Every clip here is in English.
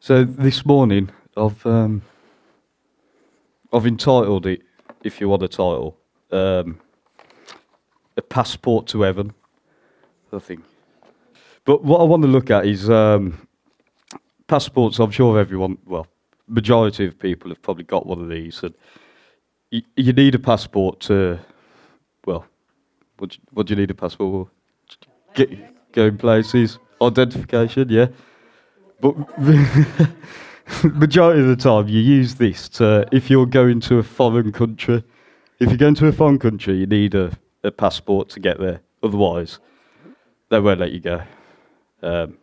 So this morning, I've um, I've entitled it, if you want a title, um, "A Passport to Heaven." I think. But what I want to look at is um, passports. I'm sure everyone, well, majority of people have probably got one of these, and you, you need a passport to, well, what do, you, what do you need a passport for? Get, going places, identification, yeah. But majority of the time, you use this to if you're going to a foreign country. If you're going to a foreign country, you need a, a passport to get there. Otherwise, they won't let you go. Um,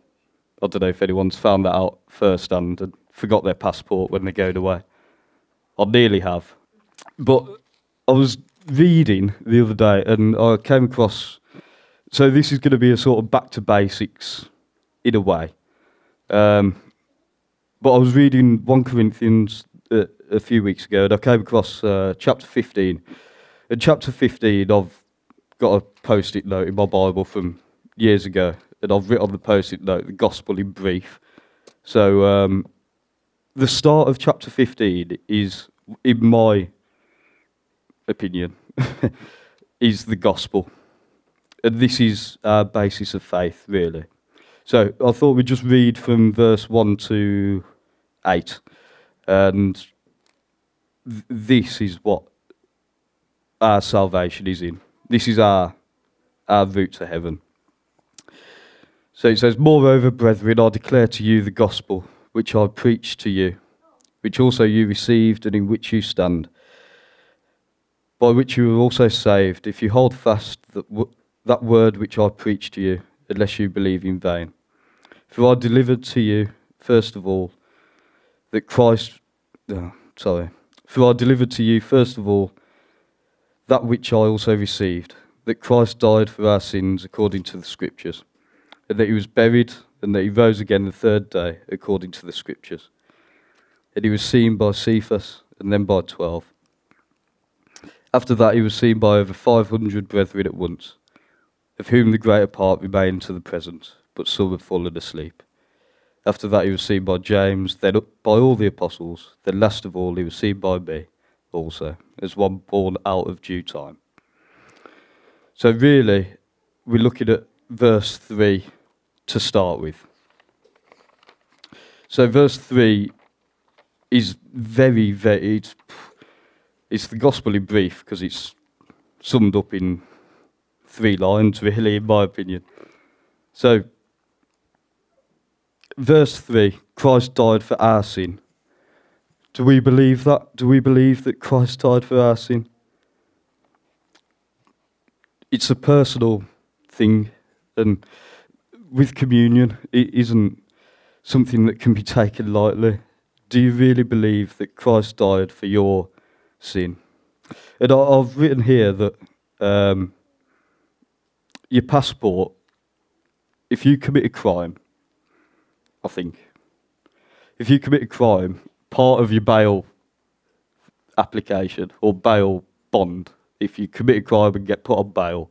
I don't know if anyone's found that out firsthand and forgot their passport when they're going away. I nearly have. But I was reading the other day and I came across. So, this is going to be a sort of back to basics in a way. Um, but I was reading 1 Corinthians uh, a few weeks ago and I came across uh, chapter 15. In chapter 15, I've got a post it note in my Bible from years ago, and I've written on the post it note the gospel in brief. So, um, the start of chapter 15 is, in my opinion, is the gospel. And this is our basis of faith, really. So I thought we'd just read from verse 1 to 8. And th- this is what our salvation is in. This is our, our route to heaven. So it says, Moreover, brethren, I declare to you the gospel which I preached to you, which also you received and in which you stand, by which you were also saved, if you hold fast that, w- that word which I preached to you, unless you believe in vain. For I delivered to you, first of all, that Christ, oh, sorry, for I delivered to you, first of all, that which I also received, that Christ died for our sins according to the Scriptures, and that he was buried, and that he rose again the third day according to the Scriptures. And he was seen by Cephas, and then by twelve. After that, he was seen by over 500 brethren at once, of whom the greater part remain to the present, but some have fallen asleep. After that, he was seen by James, then by all the apostles. Then, last of all, he was seen by me also, as one born out of due time. So, really, we're looking at verse 3 to start with. So, verse 3 is very, very, it's, it's the gospel in brief because it's summed up in three lines, really, in my opinion. So, verse 3 Christ died for our sin. Do we believe that? Do we believe that Christ died for our sin? It's a personal thing, and with communion, it isn't something that can be taken lightly. Do you really believe that Christ died for your sin? And I've written here that um, your passport, if you commit a crime, I think, if you commit a crime, part of your bail application or bail bond, if you commit a crime and get put on bail,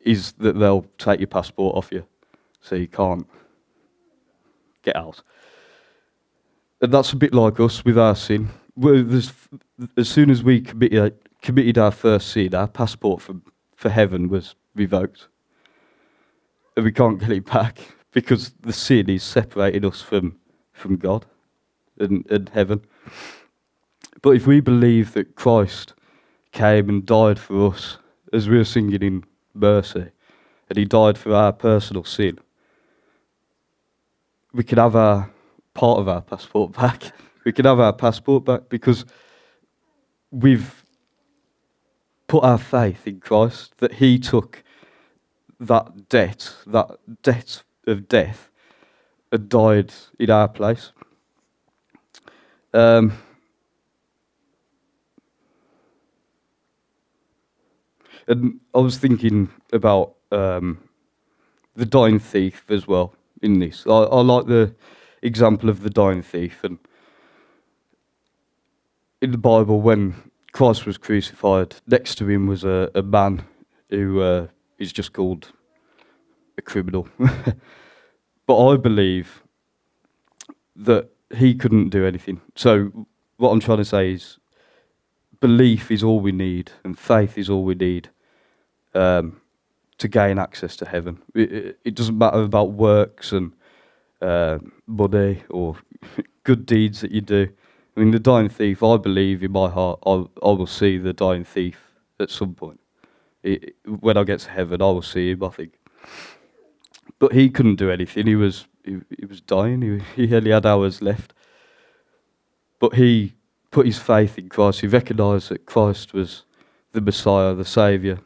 is that they'll take your passport off you, so you can't get out. And that's a bit like us with our sin. As soon as we committed, uh, committed our first sin, our passport for, for heaven was revoked. And we can't get it back because the sin is separating us from, from God and, and heaven. But if we believe that Christ came and died for us, as we are singing in mercy, and he died for our personal sin, we can have our part of our passport back. We can have our passport back because we've put our faith in Christ, that he took that debt, that debt of death, and died in our place. Um, and I was thinking about um, the dying thief as well in this. I, I, like the example of the dying thief, and in the Bible, when Christ was crucified, next to him was a, a man who uh, is just called a criminal. but I believe that he couldn't do anything. So what I'm trying to say is, belief is all we need, and faith is all we need um, to gain access to heaven. It, it, it doesn't matter about works and uh, money or good deeds that you do. I mean, the dying thief, I believe in my heart, I, I will see the dying thief at some point. It, when I get to heaven, I will see him, I think. But he couldn't do anything. He was, he, he was dying. He, he only had hours left. But he put his faith in Christ. He recognized that Christ was the Messiah, the Saviour.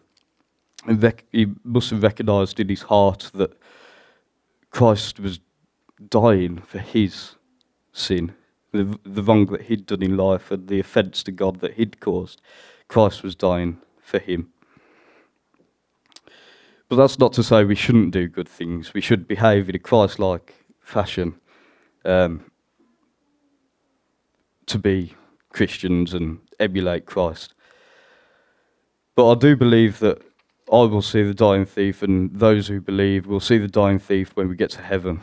And rec- he must have recognized in his heart that Christ was dying for his sin the, the wrong that he'd done in life and the offence to God that he'd caused. Christ was dying for him. But that's not to say we shouldn't do good things. We should behave in a Christ like fashion um, to be Christians and emulate Christ. But I do believe that I will see the dying thief, and those who believe will see the dying thief when we get to heaven.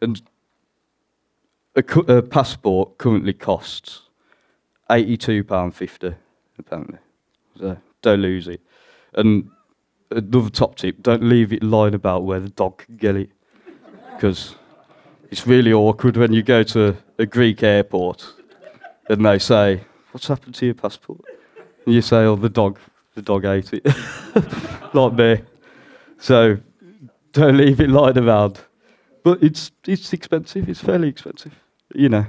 And a, a passport currently costs £82.50, apparently. So don't lose it. And uh, another top tip don't leave it lying about where the dog can get it. Because it's really awkward when you go to a Greek airport and they say, What's happened to your passport? And you say, Oh, the dog, the dog ate it. like me. So don't leave it lying around. But it's, it's expensive, it's fairly expensive you know.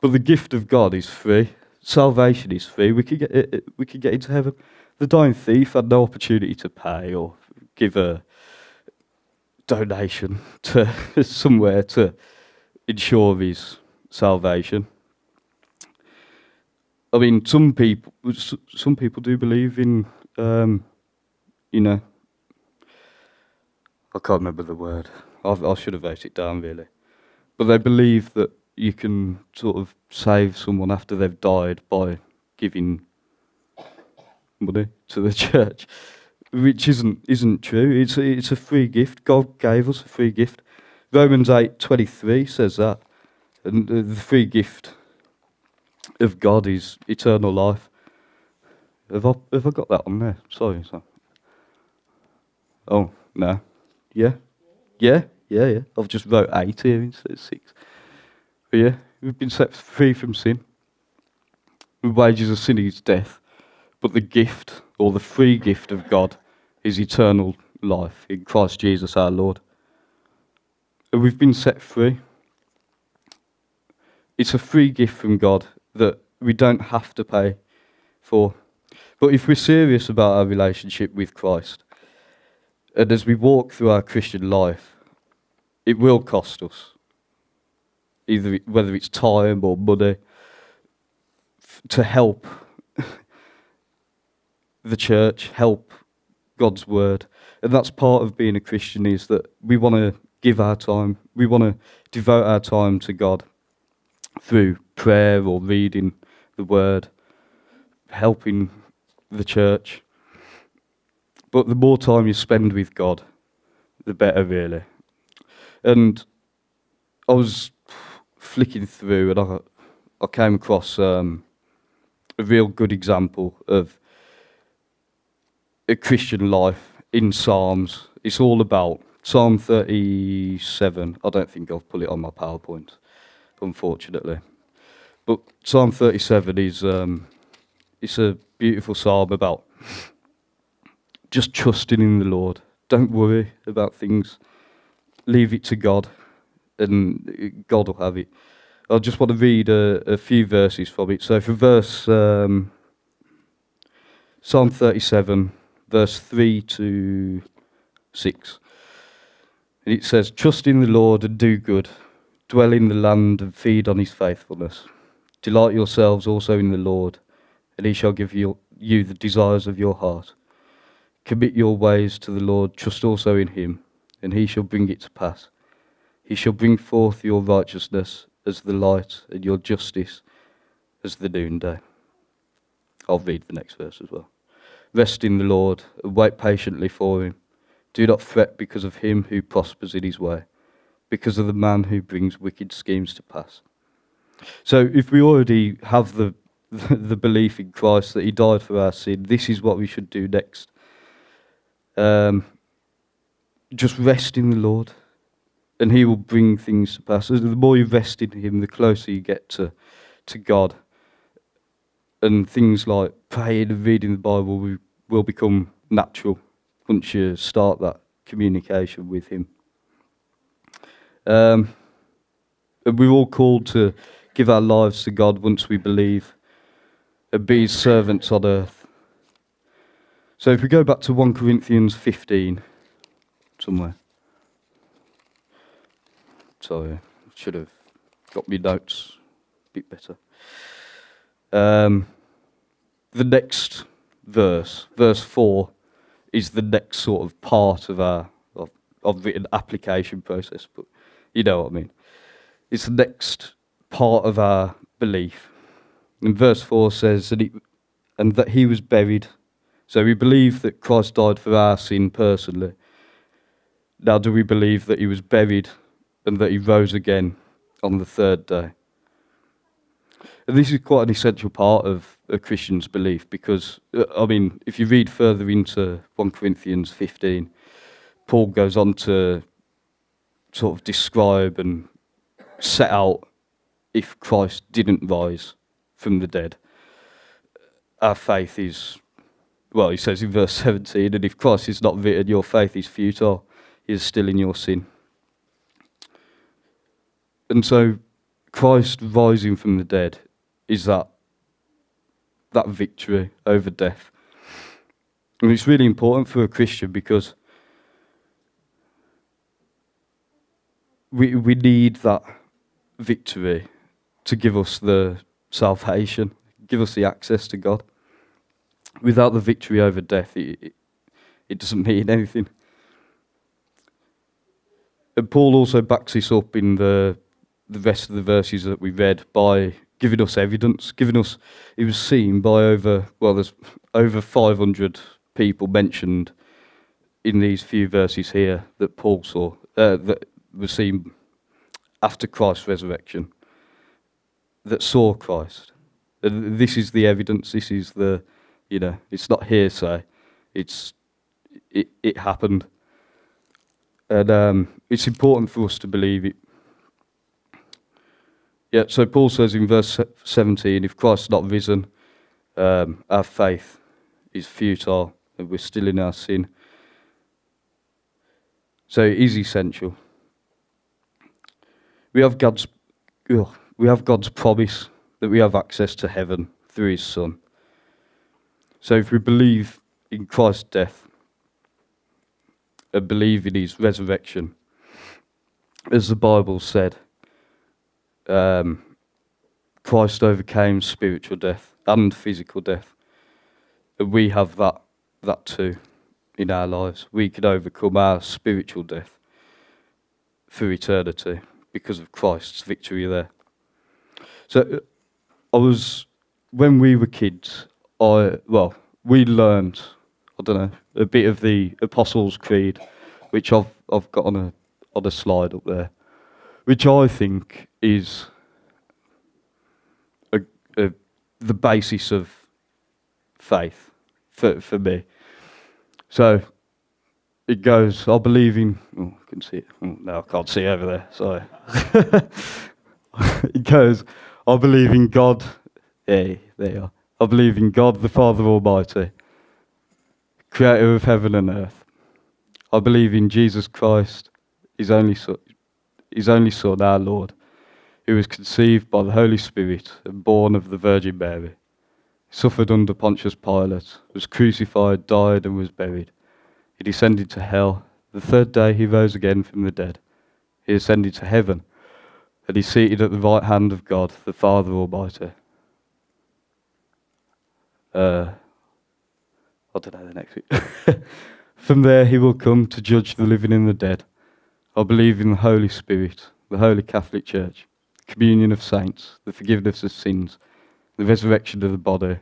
But the gift of God is free. Salvation is free. We could get uh, uh, we could get into heaven. The dying thief had no opportunity to pay or give a donation to somewhere to ensure his salvation. I mean, some people, some people do believe in, um, you know, I can't remember the word. I've, i should have wrote it down really, but they believe that you can sort of save someone after they've died by giving money to the church, which isn't isn't true. It's a, it's a free gift. God gave us a free gift. Romans eight twenty three says that, and the free gift of God is eternal life. Have I have I got that on there? Sorry, sorry. Oh no, yeah, yeah, yeah, yeah. I've just wrote eight here instead of six. But yeah, we've been set free from sin. The wages of sin is death, but the gift, or the free gift of God, is eternal life in Christ Jesus our Lord. And we've been set free. It's a free gift from God that we don't have to pay for. But if we're serious about our relationship with Christ, and as we walk through our Christian life, it will cost us either whether it's time or money, to help the church, help God's word. And that's part of being a Christian is that we want to give our time, we want to devote our time to God through prayer or reading the word, helping the church. But the more time you spend with God, the better, really. And I was flicking through, and I, I came across um, a real good example of a Christian life in Psalms. It's all about Psalm 37. I don't think I've put it on my PowerPoint, unfortunately. But Psalm 37 is um, it's a beautiful psalm about just trusting in the Lord. Don't worry about things. Leave it to God and God will have it. I just want to read a, a few verses from it. So, for verse um, Psalm 37, verse 3 to 6, and it says, Trust in the Lord and do good, dwell in the land and feed on his faithfulness. Delight yourselves also in the Lord, and he shall give you, you the desires of your heart. Commit your ways to the Lord, trust also in him, and he shall bring it to pass. He shall bring forth your righteousness as the light and your justice as the noonday. I'll read the next verse as well. Rest in the Lord and wait patiently for him. Do not fret because of him who prospers in his way, because of the man who brings wicked schemes to pass. So if we already have the, the belief in Christ that he died for our sin, this is what we should do next. Um, just rest in the Lord, and he will bring things to pass. The more you rest in him, the closer you get to, to God. And things like praying and reading the Bible will, will become natural once you start that communication with him. Um, and we're all called to give our lives to God once we believe and be his servants on earth. So if we go back to 1 Corinthians 15, somewhere. Sorry, should have got me notes a bit better. Um, the next verse, verse 4, is the next sort of part of our of, of written application process, but you know what I mean. It's the next part of our belief. And verse 4 says that he, and that he was buried. So we believe that Christ died for our sin personally. Now, do we believe that he was buried and that he rose again on the third day? This is quite an essential part of a Christian's belief because, uh, I mean, if you read further into 1 Corinthians 15, Paul goes on to sort of describe and set out if Christ didn't rise from the dead. Our faith is, well, he says in verse 17, and if Christ is not written, your faith is futile, he is still in your sin. And so, Christ rising from the dead is that that victory over death. And it's really important for a Christian because we, we need that victory to give us the salvation, give us the access to God. Without the victory over death, it, it, it doesn't mean anything. And Paul also backs this up in the, the rest of the verses that we read by giving us evidence, giving us, it was seen by over, well, there's over 500 people mentioned in these few verses here that Paul saw, uh, that was seen after Christ's resurrection that saw Christ. And this is the evidence. This is the, you know, it's not hearsay. It's it, it happened, and um, it's important for us to believe it. Yeah. So Paul says in verse seventeen, if Christ's not risen, um, our faith is futile, and we're still in our sin. So it is essential. We have God's, we have God's promise that we have access to heaven through His Son. So if we believe in Christ's death and believe in His resurrection, as the Bible said, um, Christ overcame spiritual death and physical death. We have that, that too in our lives. We can overcome our spiritual death for eternity because of Christ's victory there. So uh, I was, when we were kids, I, well, we learned, I don't know, a bit of the Apostles' Creed, which I've, I've got on a, on a slide up there, which I think is a, a, the basis of faith for, for me. So it goes, I believe in, oh, I can see it. Oh, no, I can't see over there, sorry. it goes, I believe in God. Yeah, there you are. I believe in God, the Father Almighty, creator of heaven and earth. I believe in Jesus Christ, his only son, his only son, our Lord, who was conceived by the Holy Spirit and born of the Virgin Mary, suffered under Pontius Pilate, was crucified, died, and was buried he descended to hell. The third day he rose again from the dead. He ascended to heaven, and he's seated at the right hand of God, the Father Almighty. Uh, I don't know the next bit. from there he will come to judge the living and the dead. I believe in the Holy Spirit, the Holy Catholic Church, communion of saints, the forgiveness of sins, the resurrection of the body,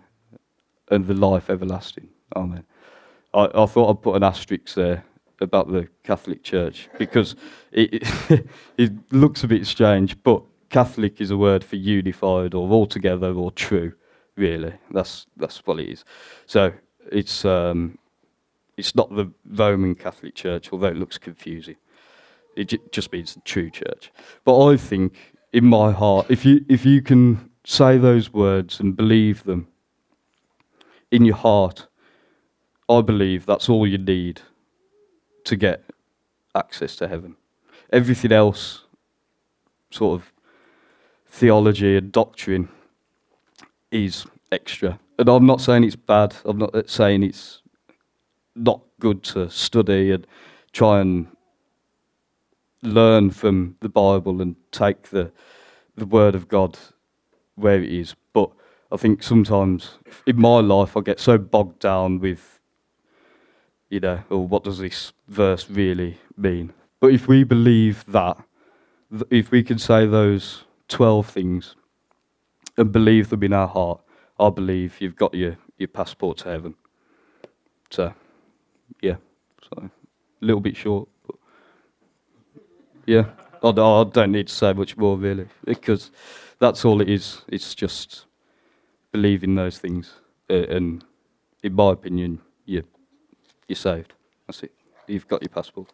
and the life everlasting. Amen. I, I thought I'd put an asterisk there about the Catholic Church because it, it, looks a bit strange, but Catholic is a word for unified or altogether or true. Really, that's that's what it is. So it's um, it's not the Roman Catholic Church, although it looks confusing. It j- just means the true church. But I think in my heart, if you if you can say those words and believe them in your heart, I believe that's all you need to get access to heaven. Everything else, sort of theology and doctrine, is extra. And I'm not saying it's bad. I'm not uh, saying it's not good to study and try and learn from the Bible and take the the Word of God where it is. But I think sometimes in my life I get so bogged down with, you know, well, what does this verse really mean? But if we believe that, if we can say those 12 things and believe them in our heart, I believe you've got your, your passport to heaven. So, yeah, so a little bit short, yeah, I, don't need to say much more really, because that's all it is. It's just believing those things, uh, and in my opinion, you you're saved. That's it. You've got your passport.